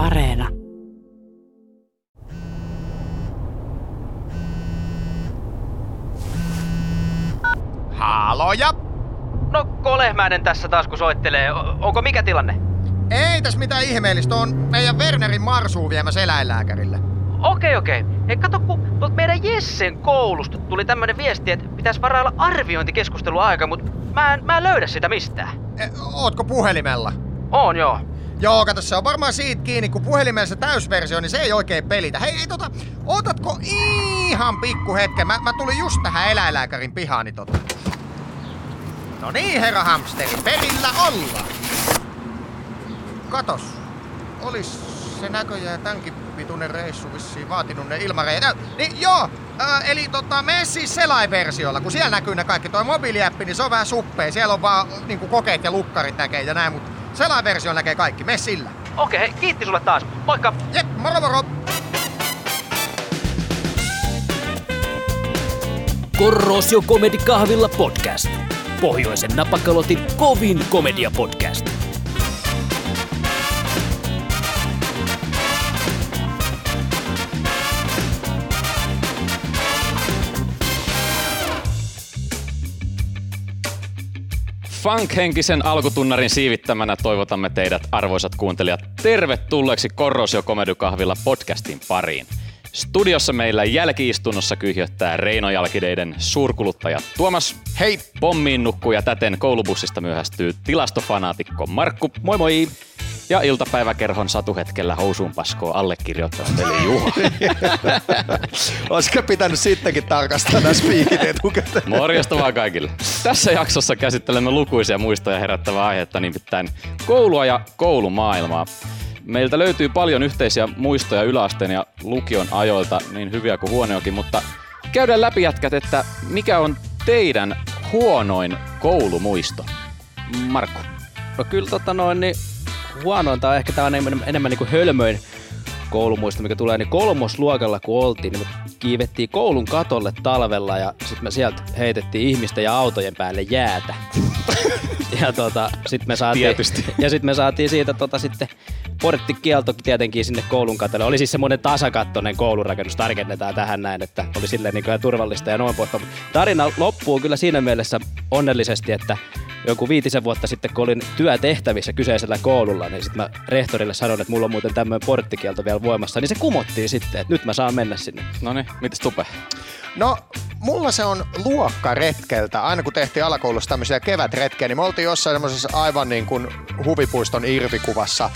Areena. Haloja! No Kolehmäinen tässä taas kun soittelee. O- onko mikä tilanne? Ei tässä mitään ihmeellistä, on meidän Wernerin Marsuu viemässä eläinlääkärille. Okei, okei. Hei, kato, kun meidän Jessen koulusta tuli tämmönen viesti, että pitäisi varailla arviointikeskustelua aika, mutta mä en, mä en löydä sitä mistään. E, ootko puhelimella? On joo. Joo, kato, se on varmaan siitä kiinni, kun puhelimella se täysversio, niin se ei oikein pelitä. Hei, ei tota, otatko ihan pikku hetken? Mä, mä tulin just tähän eläinlääkärin pihaani tota. No niin, herra hamsteri, perillä ollaan. Katos, olis se näköjään tämänkin pituinen reissu vissiin vaatinut ne ilmareet. Niin joo, ää, eli tota, mene siis selaiversiolla, kun siellä näkyy ne kaikki. Toi mobiiliäppi, niin se on vähän suppea. Siellä on vaan niinku kokeet ja lukkarit näkee ja näin, mutta selaiversio näkee kaikki. Mene sillä. Okei, hei, kiitti sulle taas. Moikka! Jep, moro moro! Korrosio Comedy Kahvilla podcast. Pohjoisen napakalotin kovin komedia Funk-henkisen alkutunnarin siivittämänä toivotamme teidät, arvoisat kuuntelijat, tervetulleeksi Korrosio Comedy Kahvilla podcastin pariin. Studiossa meillä jälkiistunnossa kyhjöttää Reino Jalkideiden suurkuluttaja Tuomas. Hei! Pommiin nukkuu ja täten koulubussista myöhästyy tilastofanaatikko Markku. Moi moi! Ja iltapäiväkerhon satuhetkellä housuun paskoo allekirjoittanut eli Juha. Olisiko pitänyt sittenkin tarkastaa nämä spiikit etukäteen? Morjesta vaan kaikille. Tässä jaksossa käsittelemme lukuisia muistoja herättävää aihetta, nimittäin koulua ja koulumaailmaa. Meiltä löytyy paljon yhteisiä muistoja yläasteen ja lukion ajoilta, niin hyviä kuin huonojakin, mutta käydään läpi jätkät, että mikä on teidän huonoin koulumuisto? Markku. No kyllä tota noin, niin huonointa on ehkä tää on enemmän, enemmän niin kuin hölmöin koulumuisto, mikä tulee, niin kolmosluokalla kun oltiin, niin me kiivettiin koulun katolle talvella ja sitten me sieltä heitettiin ihmisten ja autojen päälle jäätä. ja tota, sit me saatiin, Tietysti. ja sitten me saatiin siitä tota sitten porttikielto tietenkin sinne koulun katolle. Oli siis semmoinen tasakattoinen koulurakennus, tarkennetaan tähän näin, että oli silleen niin kuin turvallista ja noin poispäin. Tarina loppuu kyllä siinä mielessä onnellisesti, että joku viitisen vuotta sitten, kun olin työtehtävissä kyseisellä koululla, niin sitten mä rehtorille sanoin, että mulla on muuten tämmöinen porttikielto vielä voimassa, niin se kumottiin sitten, että nyt mä saan mennä sinne. No niin, mitäs Tupe? No, mulla se on luokkaretkeltä. Aina kun tehtiin alakoulussa tämmöisiä kevätretkiä, niin me oltiin jossain semmoisessa aivan niin kuin huvipuiston irvikuvassa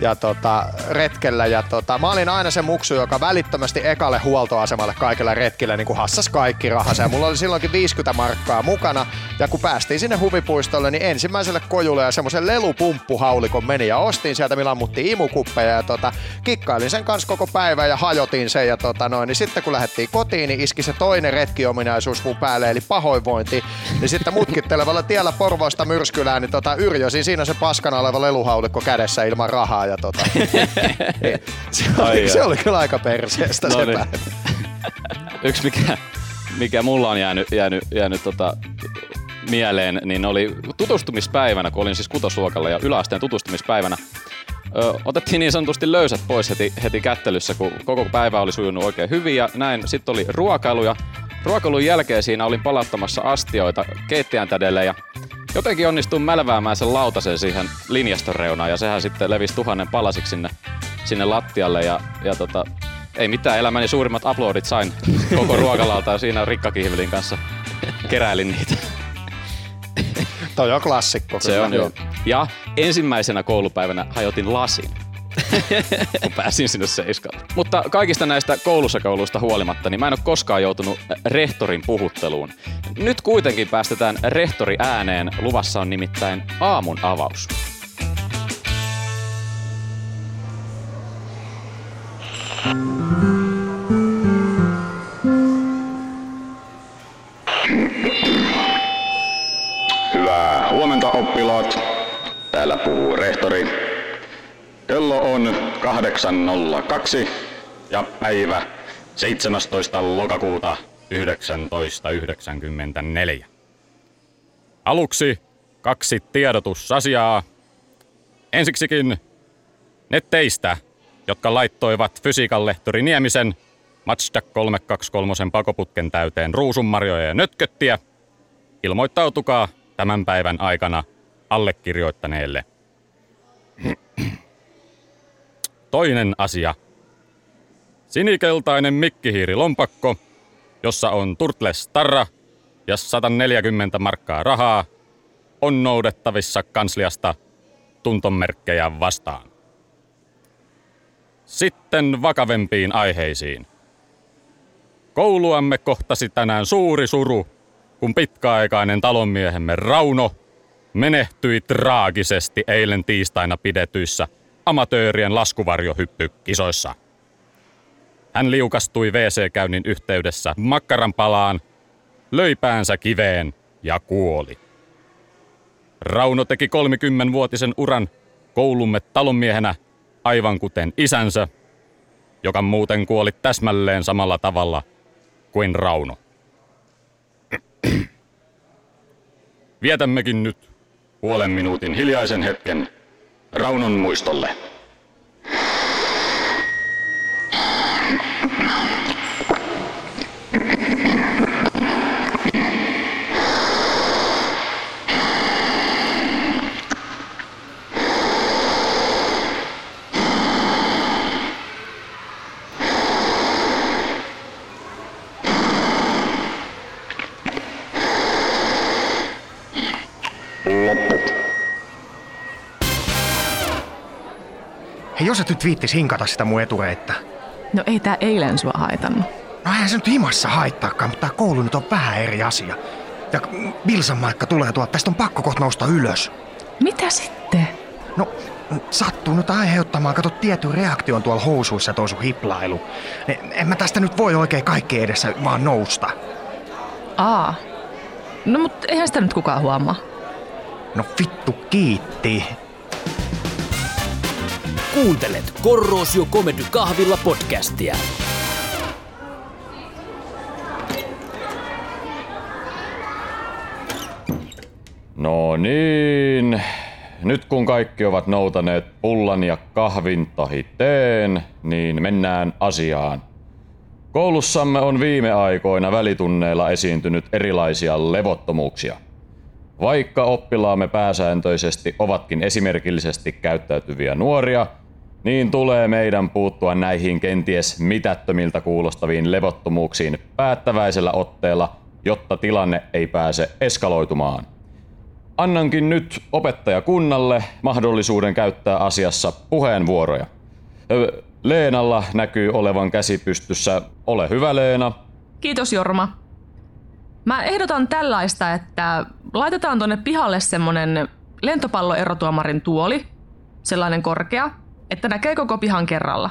ja tota, retkellä. Ja tota, mä olin aina se muksu, joka välittömästi ekalle huoltoasemalle kaikilla retkillä niin kuin hassas kaikki rahansa. Ja mulla oli silloinkin 50 markkaa mukana. Ja kun päästiin sinne huvipuistolle, niin ensimmäiselle kojulle ja semmoisen lelupumppuhaulikon meni ja ostin sieltä, millä ammuttiin imukuppeja ja tota, kikkailin sen kanssa koko päivän ja hajotin sen. Ja tota noin, niin sitten kun lähdettiin kotiin, niin iski se toinen retkiominaisuus mun päälle, eli pahoinvointi. Niin sitten mutkittelevalla tiellä Porvoosta Myrskylään, niin tota, yrjösin siinä se paskana oleva leluhaulikko kädessä ilman rahaa. Ja tota, se, Ai oli, se oli kyllä aika perseestä No se niin. päivä. Yksi mikä, mikä mulla on jäänyt, jäänyt, jäänyt tota, mieleen, niin oli tutustumispäivänä, kun olin siis kutosluokalla ja yläasteen tutustumispäivänä. Ö, otettiin niin sanotusti löysät pois heti, heti kättelyssä, kun koko päivä oli sujunut oikein hyvin ja näin. Sitten oli ruokailu ja ruokailun jälkeen siinä olin palauttamassa astioita keittiön tädelle ja jotenkin onnistuin mälväämään sen lautasen siihen linjaston reunaan ja sehän sitten levisi tuhannen palasiksi sinne, sinne lattialle ja, ja tota, ei mitään, elämäni suurimmat uploadit sain koko ruokalalta ja siinä rikkakihvelin kanssa keräilin niitä. Toi on klassikko. Se on joo. Ja ensimmäisenä koulupäivänä hajotin lasin. Kun pääsin sinne seiskalle. Mutta kaikista näistä koulussa kouluista huolimatta, niin mä en ole koskaan joutunut rehtorin puhutteluun. Nyt kuitenkin päästetään rehtori ääneen. Luvassa on nimittäin aamun avaus. Hyvää huomenta oppilaat. Täällä puhuu rehtori. Kello on 8.02 ja päivä 17. lokakuuta 1994. Aluksi kaksi tiedotusasiaa. Ensiksikin ne teistä, jotka laittoivat fysiikan lehtori Niemisen Mazda 323 pakoputken täyteen ruusunmarjoja ja nötköttiä, ilmoittautukaa tämän päivän aikana allekirjoittaneelle. Toinen asia. Sinikeltainen mikkihiirilompakko, jossa on Turtles Starra ja 140 markkaa rahaa, on noudettavissa kansliasta tuntomerkkejä vastaan. Sitten vakavempiin aiheisiin. Kouluamme kohtasi tänään suuri suru, kun pitkäaikainen talonmiehemme Rauno menehtyi traagisesti eilen tiistaina pidetyissä amatöörien laskuvarjohyppykisoissa. Hän liukastui WC-käynnin yhteydessä makkaran palaan, löi päänsä kiveen ja kuoli. Rauno teki 30-vuotisen uran koulumme talonmiehenä, aivan kuten isänsä, joka muuten kuoli täsmälleen samalla tavalla kuin Rauno. Vietämmekin nyt puolen minuutin hiljaisen hetken Raunon muistolle. Hei, jos et nyt viittis hinkata sitä mun etureittä. No ei tää eilen sua haitannut. No eihän se nyt himassa haittaakaan, mutta tää koulu nyt on vähän eri asia. Ja Bilsan maikka tulee tuolta, tästä on pakko kohta nousta ylös. Mitä sitten? No, sattuu nyt aiheuttamaan, kato tietyn reaktion tuolla housuissa toi sun hiplailu. En, en mä tästä nyt voi oikein kaikki edessä vaan nousta. Aa. No mut eihän sitä nyt kukaan huomaa. No vittu kiitti. Kuuntelet Korrosio Comedy Kahvilla podcastia. No niin, nyt kun kaikki ovat noutaneet pullan ja kahvin tahi teen, niin mennään asiaan. Koulussamme on viime aikoina välitunneilla esiintynyt erilaisia levottomuuksia. Vaikka oppilaamme pääsääntöisesti ovatkin esimerkillisesti käyttäytyviä nuoria, niin tulee meidän puuttua näihin kenties mitättömiltä kuulostaviin levottomuuksiin päättäväisellä otteella, jotta tilanne ei pääse eskaloitumaan. Annankin nyt opettajakunnalle mahdollisuuden käyttää asiassa puheenvuoroja. Leenalla näkyy olevan käsi pystyssä. Ole hyvä Leena. Kiitos Jorma. Mä ehdotan tällaista, että laitetaan tonne pihalle semmonen lentopalloerotuomarin tuoli, sellainen korkea, että näkee koko pihan kerralla.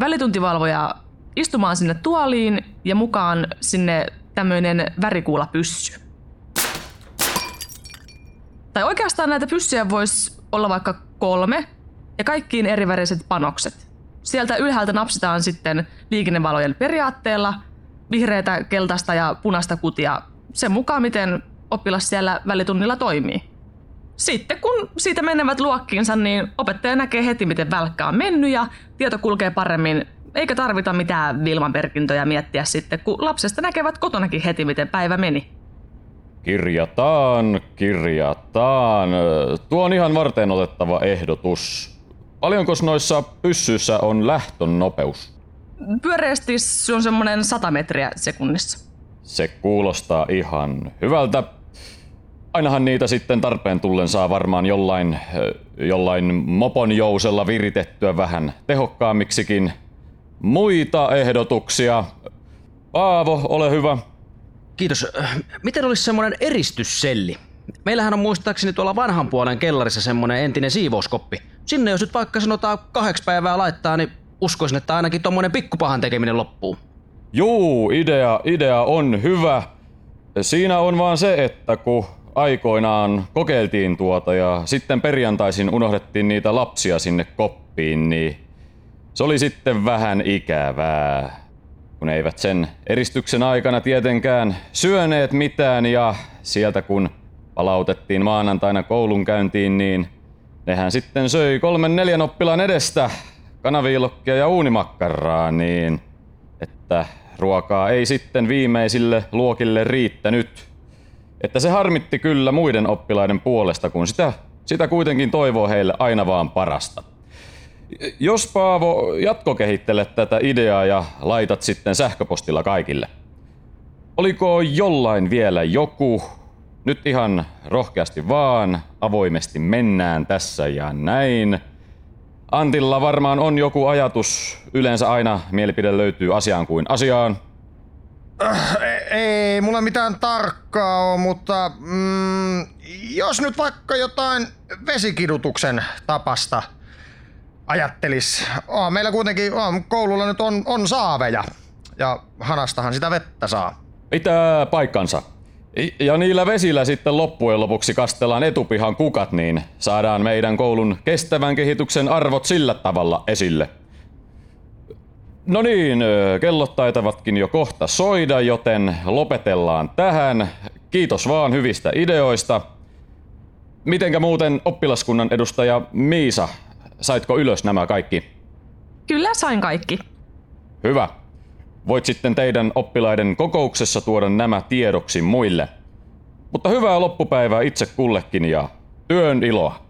Välituntivalvoja istumaan sinne tuoliin ja mukaan sinne tämmöinen värikuula pyssy. Tai oikeastaan näitä pyssyjä voisi olla vaikka kolme ja kaikkiin eriväriset panokset. Sieltä ylhäältä napsitaan sitten liikennevalojen periaatteella vihreätä, keltaista ja punaista kutia sen mukaan, miten oppilas siellä välitunnilla toimii. Sitten kun siitä menevät luokkiinsa, niin opettaja näkee heti, miten välkkä on mennyt ja tieto kulkee paremmin, eikä tarvita mitään Vilman-merkintöjä miettiä sitten, kun lapsesta näkevät kotonakin heti, miten päivä meni. Kirjataan, kirjataan. Tuo on ihan varten otettava ehdotus. Paljonko noissa pyssyissä on lähtön nopeus? Pyöreästi se on semmoinen 100 metriä sekunnissa. Se kuulostaa ihan hyvältä. Ainahan niitä sitten tarpeen tullen saa varmaan jollain, jollain mopon jousella viritettyä vähän tehokkaammiksikin. Muita ehdotuksia? Paavo, ole hyvä. Kiitos. Miten olisi semmoinen eristysselli? Meillähän on muistaakseni tuolla vanhan puolen kellarissa semmoinen entinen siivouskoppi. Sinne jos nyt vaikka sanotaan kahdeksi päivää laittaa, niin uskoisin, että ainakin tommonen pikkupahan tekeminen loppuu. Juu, idea, idea on hyvä. Siinä on vaan se, että kun aikoinaan kokeiltiin tuota ja sitten perjantaisin unohdettiin niitä lapsia sinne koppiin, niin se oli sitten vähän ikävää. Kun eivät sen eristyksen aikana tietenkään syöneet mitään ja sieltä kun palautettiin maanantaina koulun käyntiin, niin nehän sitten söi kolmen neljän oppilaan edestä kanaviilokkia ja uunimakkaraa, niin että ruokaa ei sitten viimeisille luokille riittänyt. Että se harmitti kyllä muiden oppilaiden puolesta, kun sitä, sitä kuitenkin toivoo heille aina vaan parasta. Jos Paavo jatkokehittelet tätä ideaa ja laitat sitten sähköpostilla kaikille. Oliko jollain vielä joku? Nyt ihan rohkeasti vaan, avoimesti mennään tässä ja näin. Antilla varmaan on joku ajatus. Yleensä aina mielipide löytyy asiaan kuin asiaan. Ei mulla mitään tarkkaa ole, mutta mm, jos nyt vaikka jotain vesikidutuksen tapasta ajattelis. Oh, meillä kuitenkin oh, koululla nyt on, on saaveja ja hanastahan sitä vettä saa. Pitää paikkansa. Ja niillä vesillä sitten loppujen lopuksi kastellaan etupihan kukat, niin saadaan meidän koulun kestävän kehityksen arvot sillä tavalla esille. No niin, kellot taitavatkin jo kohta soida, joten lopetellaan tähän. Kiitos vaan hyvistä ideoista. Mitenkä muuten oppilaskunnan edustaja Miisa, saitko ylös nämä kaikki? Kyllä sain kaikki. Hyvä. Voit sitten teidän oppilaiden kokouksessa tuoda nämä tiedoksi muille. Mutta hyvää loppupäivää itse kullekin ja työn iloa.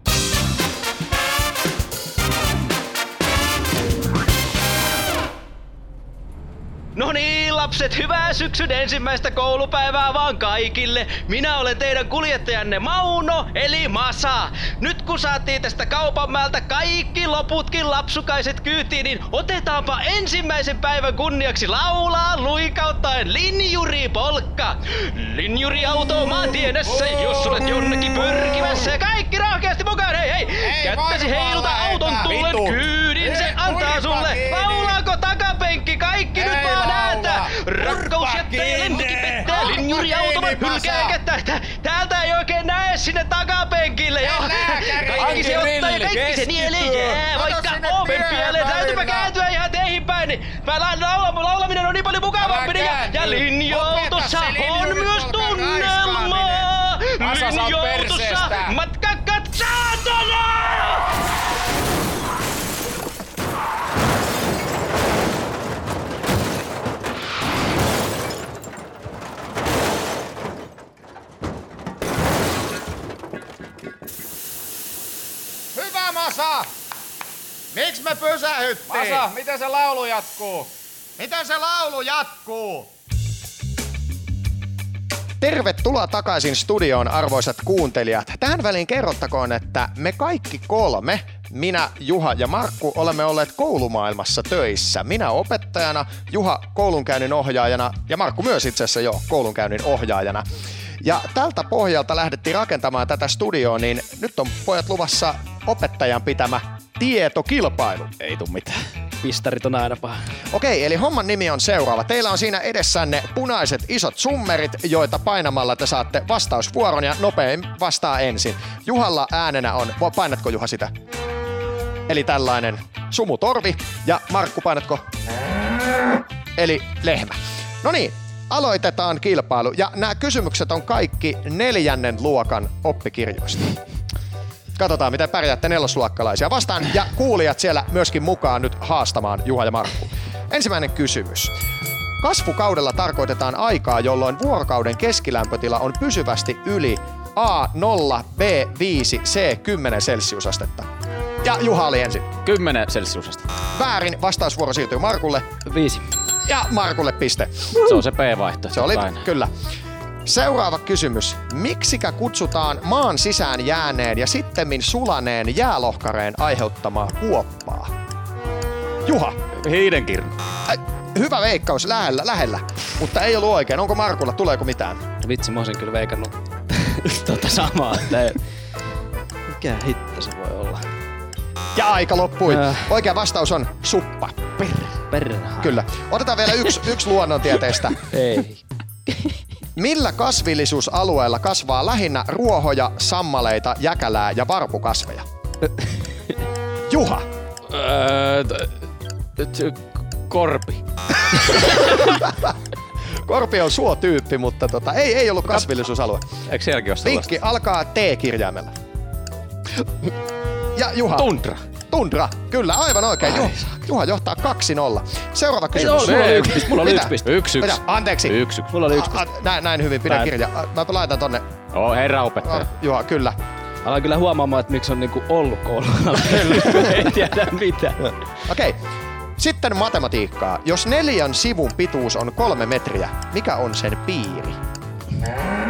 No niin, lapset, hyvää syksyn ensimmäistä koulupäivää vaan kaikille. Minä olen teidän kuljettajanne Mauno, eli Masa. Nyt kun saatiin tästä kaupanmäältä kaikki loputkin lapsukaiset kyytiin, niin otetaanpa ensimmäisen päivän kunniaksi laulaa luikauttaen linjuripolkka. Linjuriauto maantienessä, jos olet jonnekin pyrkimässä ja kaikki rohkeasti mukaan, hei hei! Kättäsi heiltä auton tullen kyydin, se antaa sulle. Laulaako takapenkki kaikki nyt vaan ääntä? Rakkaus jättää ja lentokin pettää, linjuriauto vai hylkää kättä. Tä- Täältä ei oikein näe sinne takapenkille jo. Kaikki se ottaa ja kaikki se nielee. Jää, vaikka oven pieleen. Täytyypä kääntyä ihan teihin päin, niin mä la- laula- laulaminen on niin paljon mukavampi. niin Ja, ja linja-autossa on myös Hyvä Masa! Miksi me pysähyttiin? Masa, miten se laulu jatkuu? Miten se laulu jatkuu? Tervetuloa takaisin studioon, arvoisat kuuntelijat. Tähän väliin kerrottakoon, että me kaikki kolme, minä, Juha ja Markku, olemme olleet koulumaailmassa töissä. Minä opettajana, Juha koulunkäynnin ohjaajana ja Markku myös itse asiassa jo koulunkäynnin ohjaajana. Ja tältä pohjalta lähdettiin rakentamaan tätä studioa, niin nyt on pojat luvassa opettajan pitämä tietokilpailu. Ei tuu mitään. Pistarit on aina paha. Okei, eli homman nimi on seuraava. Teillä on siinä edessänne punaiset isot summerit, joita painamalla te saatte vastausvuoron ja nopein vastaa ensin. Juhalla äänenä on, painatko Juha sitä? Eli tällainen sumutorvi ja Markku painatko? Eli lehmä. No niin, aloitetaan kilpailu ja nämä kysymykset on kaikki neljännen luokan oppikirjoista. Katsotaan, miten pärjäätte nelosluokkalaisia vastaan ja kuulijat siellä myöskin mukaan nyt haastamaan Juha ja Markku. Ensimmäinen kysymys. Kasvukaudella tarkoitetaan aikaa, jolloin vuorokauden keskilämpötila on pysyvästi yli A0, B5, C10 celsiusastetta. Ja Juha oli ensin. 10 celsiusasta. Väärin, vastausvuoro siirtyy Markulle Viisi. ja Markulle piste. Se on se B-vaihtoehto. Se oli, aina. kyllä. Seuraava kysymys. Miksikä kutsutaan maan sisään jääneen ja sittemmin sulaneen jäälohkareen aiheuttamaa kuoppaa? Juha, Hiidenkirnu. äh, hyvä veikkaus lähellä, lähellä, mutta ei ollut oikein. Onko Markulla, tuleeko mitään? Vitsi, mä olisin kyllä veikannut tota samaa, että. Mikä hitto se voi olla? Ja aika loppui. Äh. Oikea vastaus on suppa. Perha. Kyllä. Otetaan vielä yksi, yksi luonnontieteestä. Ei. Millä kasvillisuusalueella kasvaa lähinnä ruohoja, sammaleita, jäkälää ja varpukasveja? Juha. Öö, t- korpi. Korpi on suotyyppi, mutta tota, ei, ei ollut kasvillisuusalue. Eikö sielläkin ole sellaista? Vinkki alkaa T-kirjaimella. Ja Juha. Tundra. Tundra, kyllä, aivan oikein. Juha, Juha johtaa 2-0. Seuraava kysymys. mulla oli yksi piste, mulla oli yksi piste. Yksi, yksi. Anteeksi. Yksi, yksi. Mulla oli yksi a, näin, näin hyvin, pidä kirja. Mä laitan tonne. Oo, herra opettaja. Oh, Juha, kyllä. Aloin kyllä huomaamaan, että miksi on niinku ollut koululla. Ei tiedä mitä. Okei. Sitten matematiikkaa. Jos neljän sivun pituus on kolme metriä, mikä on sen piiri?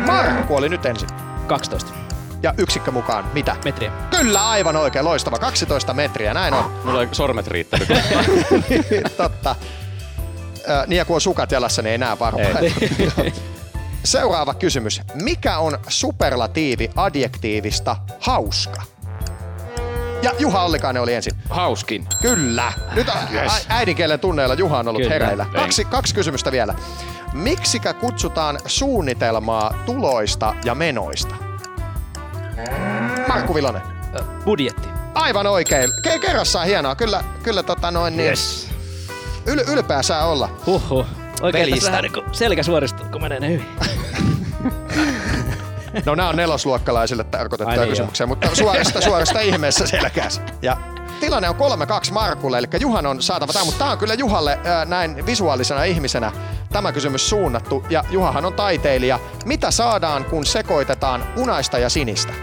Markku oli nyt ensin. 12 Ja yksikkö mukaan, mitä? metriä. Kyllä, aivan oikein, loistava. 12 metriä, näin on. Mulla ei sormet riittänyt. Totta. Ö, niin ja kun on sukat jalassa, niin ei näe varmaan. Seuraava kysymys. Mikä on superlatiivi adjektiivista hauska? Ja Juha Ollikainen oli ensin. Hauskin. Kyllä. Nyt ä- Yes. äidinkielen tunneilla Juha on ollut Kyllä. hereillä. Kaksi, kaksi kysymystä vielä. Miksikä kutsutaan suunnitelmaa tuloista ja menoista? Markku Vilonen. Budjetti. Aivan oikein. Ke- kerrassaan hienoa. Kyllä, kyllä tota noin niin. Yes. Yl- ylpeä saa olla. Huhhuh. Oikein Veljistä. tässä vähän niinku selkä suoristuu, kun menee ne hyvin. No nämä on nelosluokkalaisille tarkoitettuja Ai niin, kysymyksiä, mutta suorista, suorista ihmeessä selkäs. Ja tilanne on 3-2 Markulle, eli Juhan on saatava tämä, mutta tämä on kyllä Juhalle ää, näin visuaalisena ihmisenä tämä kysymys suunnattu. Ja Juhahan on taiteilija. Mitä saadaan, kun sekoitetaan punaista ja sinistä?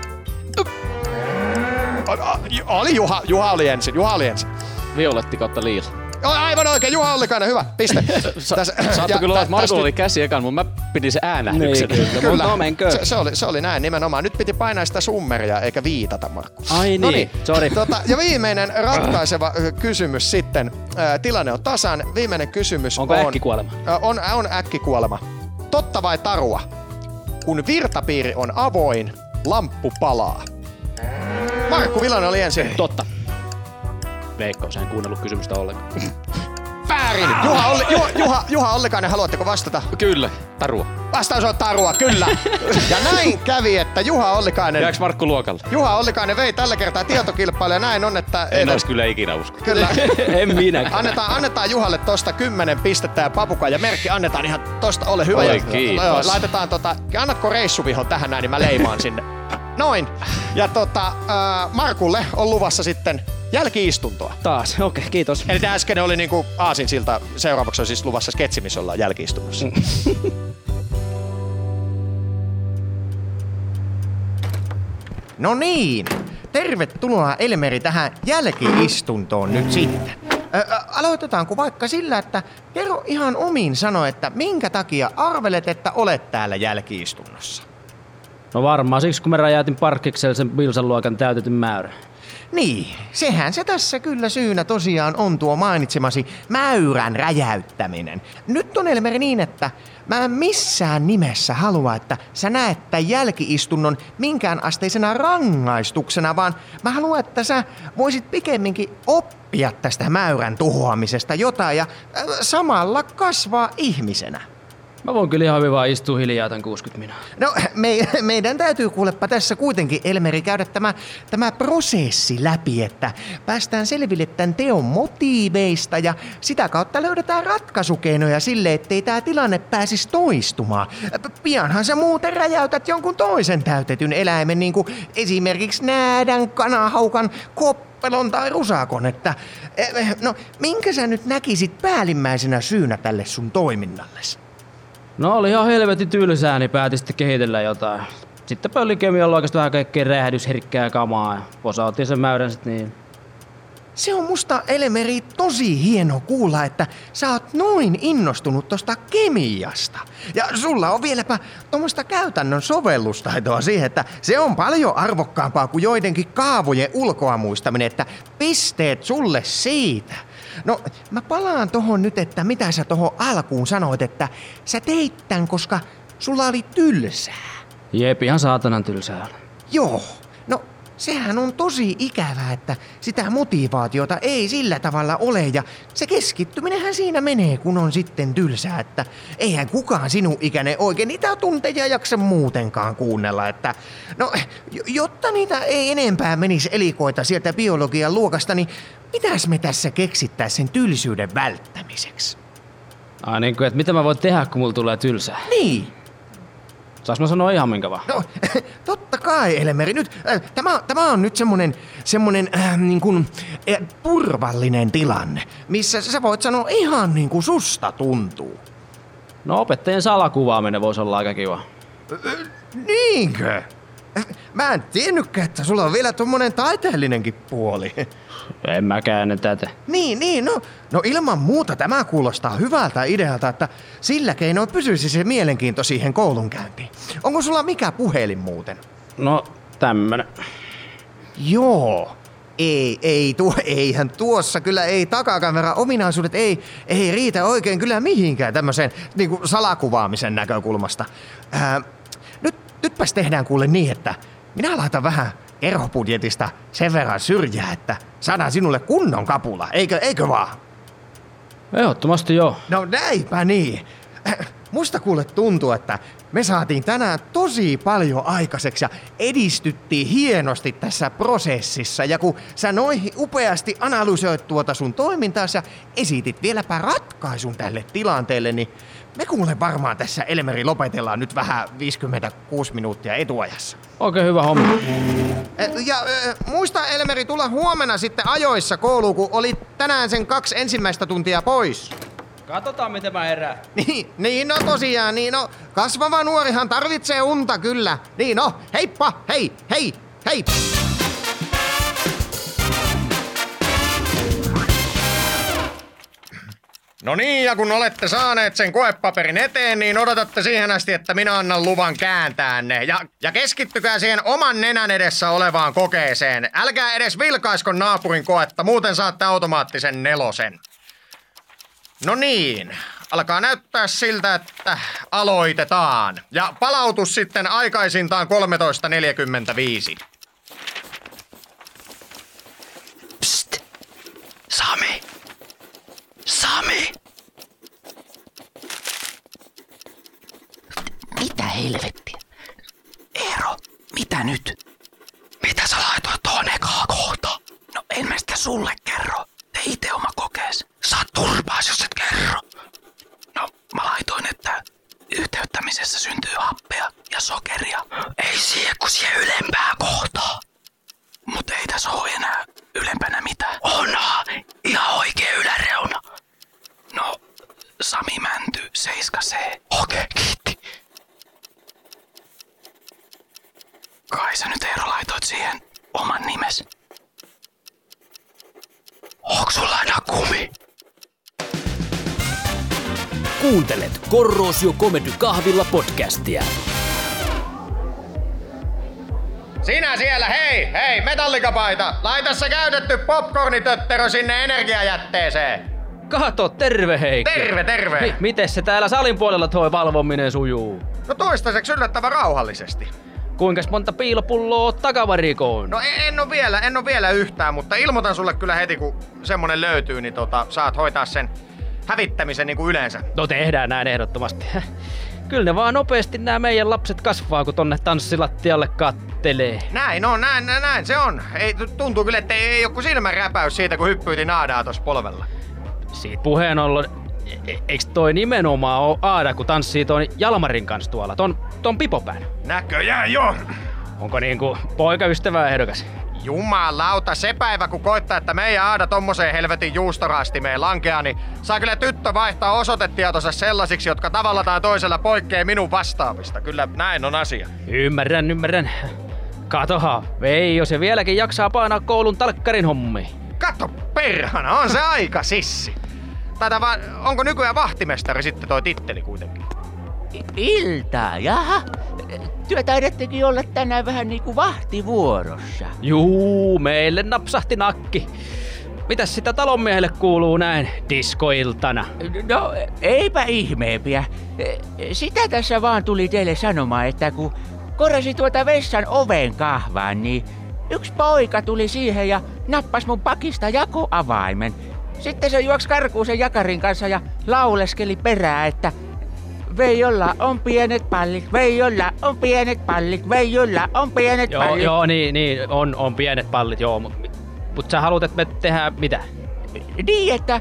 Oli Juha, Juha oli ensin, Juha oli ensin. Violetti kautta liila. O, Aivan oikein, Juha Ollikainen, hyvä, piste. Tässä- Saattoi ja kyllä olla, tä- että oli käsi ekan, mutta mä pidin sen äänähdyksen. Niin, kyllä. Kyllä, No menkö? se, se, oli, se oli näin nimenomaan. Nyt piti painaa sitä summeria eikä viitata, Markku. Ai niin, Noniin. sori. Tota, ja viimeinen ratkaiseva kysymys sitten. Tilanne on tasan. Viimeinen kysymys Onko on... äkkikuolema? Ä, On, on äkkikuolema. Totta vai tarua? Kun virtapiiri on avoin, lamppu palaa. Markku Vilanen oli ensin. Totta. Veikkaus, en kuunnellut kysymystä ollenkaan. Väärin. Juha, Olli, Juha, Juha, Juha Ollikainen, haluatteko vastata? Kyllä, tarua. Vastaus on tarua, kyllä. Ja näin kävi, että Juha Ollikainen... Jääks Markku luokalle? Juha Ollikainen vei tällä kertaa tietokilpailu ja näin on, että... En ois kyllä ikinä usko. Kyllä. en minä. Annetaan, annetaan Juhalle tosta 10 pistettä ja papuka ja merkki annetaan ihan tosta, ole hyvä. Oi, kiitos. Laitetaan tota, annatko reissuvihon tähän näin, niin mä leimaan sinne. Noin. Ja tota, äh, Markulle on luvassa sitten jälkiistuntoa. Taas, okei, okay, kiitos. Eli tämä äsken oli niinku aasinsilta, seuraavaksi on siis luvassa sketsi, missä ollaan jälkiistunnossa. No niin, tervetuloa Elmeri tähän jälkiistuntoon nyt sitten. Ö, aloitetaanko vaikka sillä, että kerro ihan omiin sanoin, että minkä takia arvelet, että olet täällä jälkiistunnossa? No varmaan siksi, kun mä räjäytin parkkikselle sen Bilsan luokan täytetyn määrän. Niin, sehän se tässä kyllä syynä tosiaan on tuo mainitsemasi mäyrän räjäyttäminen. Nyt on Elmeri niin, että mä en missään nimessä halua, että sä näet tämän jälkiistunnon minkään asteisena rangaistuksena, vaan mä haluan, että sä voisit pikemminkin oppia tästä mäyrän tuhoamisesta jotain ja äh, samalla kasvaa ihmisenä. Mä voin kyllä ihan hyvin vaan istua hiljaa tämän 60 minaa. No, me, meidän täytyy kuulepa tässä kuitenkin, Elmeri, käydä tämä, tämä prosessi läpi, että päästään selville tämän teon motiiveista ja sitä kautta löydetään ratkaisukeinoja sille, ettei tämä tilanne pääsisi toistumaan. Pianhan sä muuten räjäytät jonkun toisen täytetyn eläimen, niin kuin esimerkiksi näädän, kanahaukan, koppelon tai rusakon, että eh, no minkä sä nyt näkisit päällimmäisenä syynä tälle sun toiminnallesi? No oli ihan helvetin tylsää, niin päätin sitten kehitellä jotain. Sitten pöllikemialla oikeastaan vähän kaikkea räjähdysherkkää kamaa ja posautin sen mäyrän sit niin. Se on musta, Elemeri, tosi hieno kuulla, että sä oot noin innostunut tosta kemiasta. Ja sulla on vieläpä tuommoista käytännön sovellustaitoa siihen, että se on paljon arvokkaampaa kuin joidenkin kaavojen ulkoa muistaminen, että pisteet sulle siitä. No, mä palaan tohon nyt, että mitä sä tohon alkuun sanoit, että sä teit tän, koska sulla oli tylsää. Jep, ihan saatanan tylsää. Joo. Sehän on tosi ikävää, että sitä motivaatiota ei sillä tavalla ole ja se keskittyminenhän siinä menee, kun on sitten tylsää, että eihän kukaan sinun ikäinen oikein niitä tunteja jaksa muutenkaan kuunnella, että no, jotta niitä ei enempää menisi elikoita sieltä biologian luokasta, niin mitäs me tässä keksittäis sen tylsyyden välttämiseksi? Ai niin kuin, että mitä mä voin tehdä, kun mulla tulee tylsää? Niin, Saas mä sanoa ihan minkä vaan? no, totta kai, Elmeri. Nyt, äh, tämä, tämä on nyt semmonen, semmonen äh, niin kuin, äh, turvallinen tilanne, missä sä voit sanoa ihan niin kuin susta tuntuu. No opettajien salakuvaaminen voisi olla aika kiva. Niinkö? Äh, Mä en tiennytkään, että sulla on vielä tommonen taiteellinenkin puoli. En mäkään tätä. Niin, niin, no, no ilman muuta tämä kuulostaa hyvältä idealta, että sillä keinoin pysyisi se mielenkiinto siihen koulunkäyntiin. Onko sulla mikä puhelin muuten? No tämmönen. Joo. Ei, ei, tuo, eihän tuossa kyllä ei takakamera ominaisuudet ei, ei riitä oikein kyllä mihinkään tämmöiseen niin kuin salakuvaamisen näkökulmasta. Ää, nyt, nytpäs tehdään kuule niin, että minä laitan vähän kerhobudjetista sen verran syrjää, että saadaan sinulle kunnon kapula, eikö, eikö vaan? Ehdottomasti joo. No näinpä niin. Musta kuule tuntuu, että me saatiin tänään tosi paljon aikaiseksi ja edistyttiin hienosti tässä prosessissa. Ja kun sä noin upeasti analysoit tuota sun toimintaasi ja esitit vieläpä ratkaisun tälle tilanteelle, niin me kuule varmaan tässä Elmeri lopetellaan nyt vähän 56 minuuttia etuajassa. Oikein hyvä homma. Ja muista Elmeri tulla huomenna sitten ajoissa kouluun, kun oli tänään sen kaksi ensimmäistä tuntia pois. Katsotaan miten mä herään. Niin, niin no tosiaan, niin no. Kasvava nuorihan tarvitsee unta kyllä. Niin no, heippa, hei, hei, hei. No niin, ja kun olette saaneet sen koepaperin eteen, niin odotatte siihen asti, että minä annan luvan kääntää ne. Ja, ja keskittykää siihen oman nenän edessä olevaan kokeeseen. Älkää edes vilkaisko naapurin koetta, muuten saatte automaattisen nelosen. No niin, alkaa näyttää siltä, että aloitetaan. Ja palautus sitten aikaisintaan 13.45. Psst! Sami! Sami! Mitä helvettiä? Eero, mitä nyt? Mitä sä laitoit tuohon ekaa kohta? No en mä sitä sulle kerro. Itse oma kokees. Saat turpaas, jos et kerro. No, mä laitoin, että yhteyttämisessä syntyy happea ja sokeria. Ei siihen, kun siihen ylempää kohtaa. Mut ei tässä oo enää ylempänä mitään. Onha, ihan oikee yläreuna. No, Sami Mänty, 7C. Korrosio Comedy Kahvilla podcastia. Sinä siellä, hei, hei, metallikapaita! Laita se käytetty popcornitötterö sinne energiajätteeseen. Kato, terve Heikki. Terve, terve. Mi- miten se täällä salin puolella toi valvominen sujuu? No toistaiseksi yllättävän rauhallisesti. Kuinka monta piilopulloa oot takavarikoon? No en, en oo vielä, en oo vielä yhtään, mutta ilmoitan sulle kyllä heti kun semmonen löytyy, niin tota, saat hoitaa sen hävittämisen niin kuin yleensä. No tehdään näin ehdottomasti. Kyllä ne vaan nopeasti nämä meidän lapset kasvaa, kun tonne tanssilattialle kattelee. Näin on, näin, näin, näin se on. Ei, tuntuu kyllä, että ei, ei joku silmän räpäys siitä, kun hyppyyti naadaa tuossa polvella. Siitä puheen ollen, e- eikö toi nimenomaan oo Aada, kun tanssii ton Jalmarin kanssa tuolla, ton, ton pipopään? Näköjään jo. Onko niinku poikaystävä ehdokas? Jumalauta, se päivä kun koittaa, että meidän Aada tommoseen helvetin juustoraastimeen lankeaa, niin saa kyllä tyttö vaihtaa osoitetietonsa sellaisiksi, jotka tavalla tai toisella poikkeaa minun vastaavista. Kyllä näin on asia. Ymmärrän, ymmärrän. Katoha, Veijo se vieläkin jaksaa painaa koulun talkkarin hommi. Kato perhana, on se aika sissi. Taitaa vaan, onko nykyään vahtimestari sitten toi titteli kuitenkin? Iltaa, jaha. Työ taidettekin olla tänään vähän niinku vahtivuorossa. Juu, meille napsahti nakki. Mitäs sitä talonmiehelle kuuluu näin diskoiltana? No, eipä ihmeempiä. Sitä tässä vaan tuli teille sanomaan, että kun korjasi tuota vessan oven kahvaan, niin yksi poika tuli siihen ja nappasi mun pakista jakoavaimen. Sitten se juoksi karkuun sen jakarin kanssa ja lauleskeli perää, että Veijolla on pienet pallit, Veijolla on pienet pallit, Veijolla on pienet Joo, pallit. joo, niin, niin, on, on pienet pallit, joo. Mutta mut sä haluat, että me tehdään mitä? Niin, että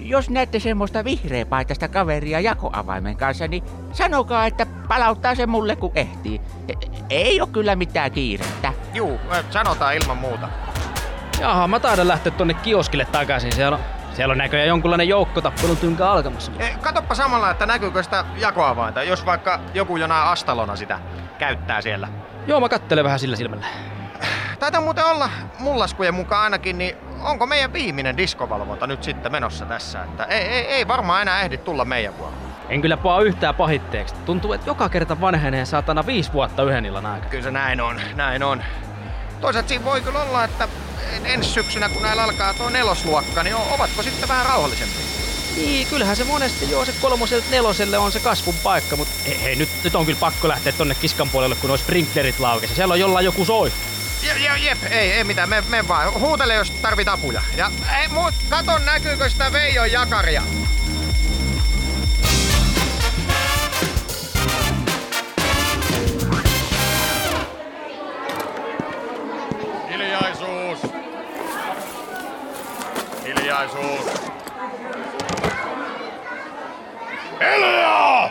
jos näette semmoista vihreäpaitaista kaveria jakoavaimen kanssa, niin sanokaa, että palauttaa se mulle kun ehtii. ei ole kyllä mitään kiirettä. Juu, sanotaan ilman muuta. Jaha, mä taidan lähteä tonne kioskille takaisin. Siellä on, siellä on näköjään jonkunlainen joukkotappelun tynkä alkamassa. E, katoppa samalla, että näkyykö sitä jakoavainta, jos vaikka joku jonain astalona sitä käyttää siellä. Joo, mä kattelen vähän sillä silmällä. Taitaa muuten olla mun laskujen mukaan ainakin, niin onko meidän viimeinen diskovalvonta nyt sitten menossa tässä? Että ei, ei, ei varmaan enää ehdi tulla meidän vuoroon. En kyllä paa yhtään pahitteeksi. Tuntuu, että joka kerta vanhenee saatana viisi vuotta yhden illan aikana. Kyllä se näin on, näin on. Toisaalta siinä voi kyllä olla, että ensi syksynä kun näillä alkaa tuo nelosluokka, niin ovatko sitten vähän rauhallisempi? Niin, kyllähän se monesti joo, se kolmoselta neloselle on se kasvun paikka, mutta hei, hei nyt, nyt on kyllä pakko lähteä tonne kiskan puolelle, kun nuo sprinklerit laukesi. Siellä on jollain joku soi. Je, je, jep, ei, ei mitään, me, me vaan. Huutele, jos tarvit apuja. Ja ei, muut, katon näkyykö sitä Veijon jakaria. Hiljaisuus! Hiljaa!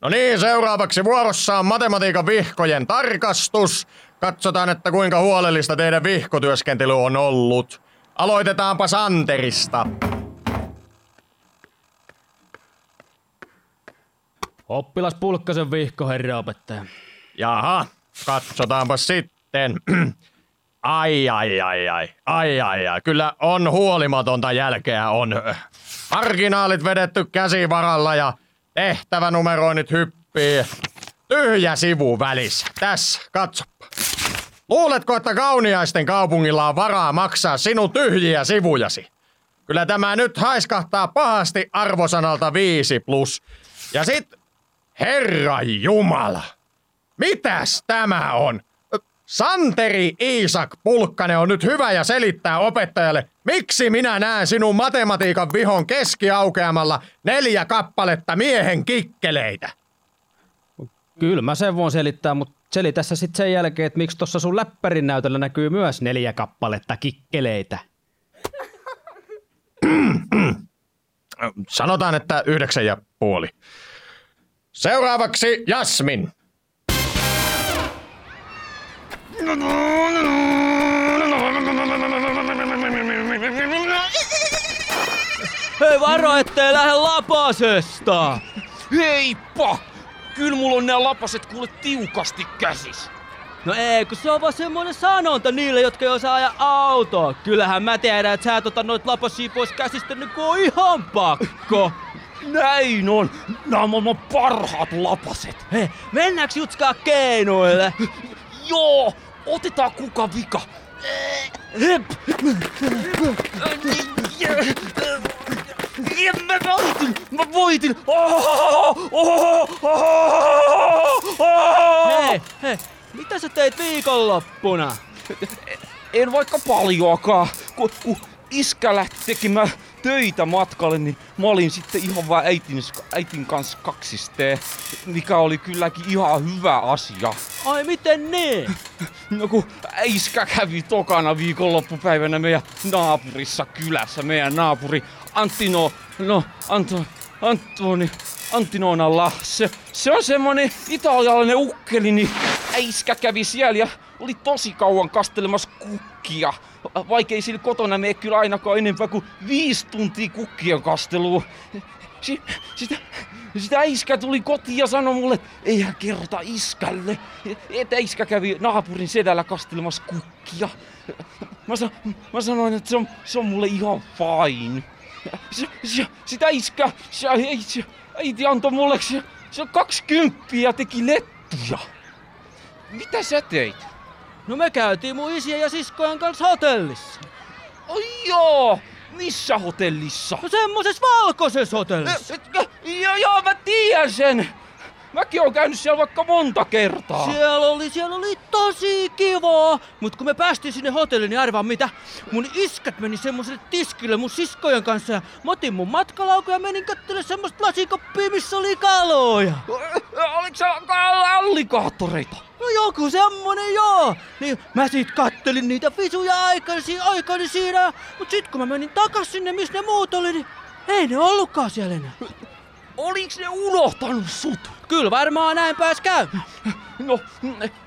No niin, seuraavaksi vuorossa on matematiikan vihkojen tarkastus. Katsotaan, että kuinka huolellista teidän vihkotyöskentely on ollut. Aloitetaanpa Santerista. Oppilas Pulkkasen vihko, herra opettaja. Jaha, katsotaanpa sitten. Ai, ai, ai, ai, ai, ai, ai. Kyllä on huolimatonta jälkeä on. Marginaalit vedetty käsivaralla ja tehtävänumeroinnit hyppii. Tyhjä sivu välissä. Tässä, katsoppa. Luuletko, että kauniaisten kaupungilla on varaa maksaa sinun tyhjiä sivujasi? Kyllä tämä nyt haiskahtaa pahasti arvosanalta 5 plus. Ja sit, herra Jumala, mitäs tämä on? Santeri Iisak Pulkkanen on nyt hyvä ja selittää opettajalle, miksi minä näen sinun matematiikan vihon keskiaukeamalla neljä kappaletta miehen kikkeleitä. Kyllä mä sen voin selittää, mutta selitä sä sit sen jälkeen, että miksi tuossa sun läppärin näytöllä näkyy myös neljä kappaletta kikkeleitä. Sanotaan, että yhdeksän ja puoli. Seuraavaksi Jasmin. Hei varo, ettei lähde lapasesta! Heippa! Kyllä mulla on nämä lapaset kuule tiukasti käsis. No ei, kun se on vaan semmonen sanonta niille, jotka ei osaa ajaa autoa. Kyllähän mä tiedän, että sä et ota noit lapasia pois käsistä, niin kun on ihan pakko. Näin on. Nämä on maailman parhaat lapaset. Hei, mennäänkö jutskaa keinoille? Joo, otetaan kuka vika. Hep. Mä voitin! Mä voitin! Hei, hei, mitä sä teit viikonloppuna? En vaikka paljoakaan. Kun, kun iskä lähti tekemään töitä matkalle, niin mä olin sitten ihan vaan äitin, äitin kanssa kaksisteen, mikä oli kylläkin ihan hyvä asia. Ai miten niin? No kun iskä kävi tokana viikonloppupäivänä meidän naapurissa kylässä, meidän naapuri Antino, no Anto, Antoni, Antinonalla. Se, se on semmonen italialainen ukkeli, niin äiskä kävi siellä ja oli tosi kauan kastelemassa kukkia. Vaikei sillä kotona mene kyllä ainakaan enempää kuin viisi tuntia kukkien kastelua. Si, sitä, sitä iskä tuli kotiin ja sanoi mulle, että eihän kerrota iskälle, että iskä kävi naapurin sedällä kastelemassa kukkia. Mä, sa, mä sanoin, että se on, se on mulle ihan fine. Se, se, sitä iskä, se, ei, se, äiti antoi mulle se, se 20 ja teki lettuja. Mitä sä teit? No me käytiin mun isien ja siskojen kanssa hotellissa. Oi joo! Missä hotellissa? No semmosessa valkoisessa hotellissa. Joo, joo, mä tiedän sen. Mäkin oon käynyt siellä vaikka monta kertaa. Siellä oli, siellä oli tosi kivaa. Mut kun me päästiin sinne hotelliin, niin arvaa mitä? Mun iskät meni semmoselle tiskille mun siskojen kanssa ja mä otin mun matkalaukun ja menin kattele semmoista lasikoppia, missä oli kaloja. Oliko se allikaattoreita? No joku semmonen joo. Niin mä sit kattelin niitä visuja aikani, aikani siinä. Mut sit kun mä menin takas sinne, missä ne muut oli, niin ei ne ollutkaan siellä enää. Oliks ne unohtanut sut? Kyllä varmaan näin pääs käy. No,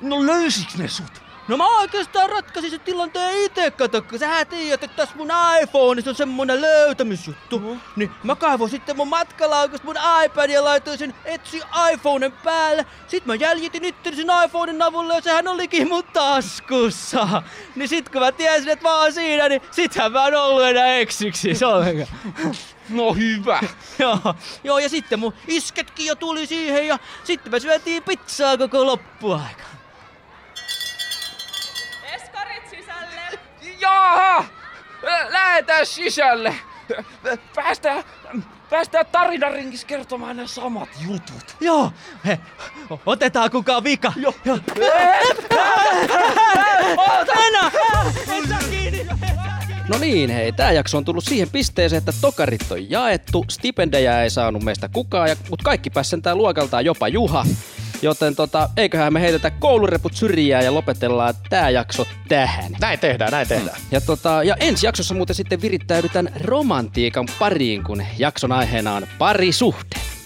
no löysiks ne sut? No mä oikeastaan ratkaisin sen tilanteen itse, kato, kun sähän tiedät, että tässä mun iPhoneissa on semmonen löytämisjuttu. No. Niin mä kaivoin sitten mun matkalaukusta mun iPadin ja laitoin sen etsi iPhoneen päälle. Sitten mä jäljitin itteni sen iPhonen avulla ja sehän olikin mun taskussa. Niin sit kun mä tiesin, että mä oon siinä, niin sittenhän mä en ollut enää eksyksi ollenkaan. No hyvä. joo, joo, ja sitten mun isketkin jo tuli siihen ja sitten me syötiin pizzaa koko loppuaika. Jaha! Lähetään sisälle. Päästään, päästään tarinaringis kertomaan nämä samat jutut. Joo, he, otetaan kukaan vika. Joo. joo. No niin, hei, tää jakso on tullut siihen pisteeseen, että tokarit on jaettu, stipendejä ei saanut meistä kukaan, ja, mutta kaikki pääsi sentään luokaltaan jopa Juha. Joten tota, eiköhän me heitetä koulureput syrjään ja lopetellaan tää jakso tähän. Näin tehdään, näin tehdään. Ja, tota, ja ensi jaksossa muuten sitten virittäydytään romantiikan pariin, kun jakson aiheena on parisuhde.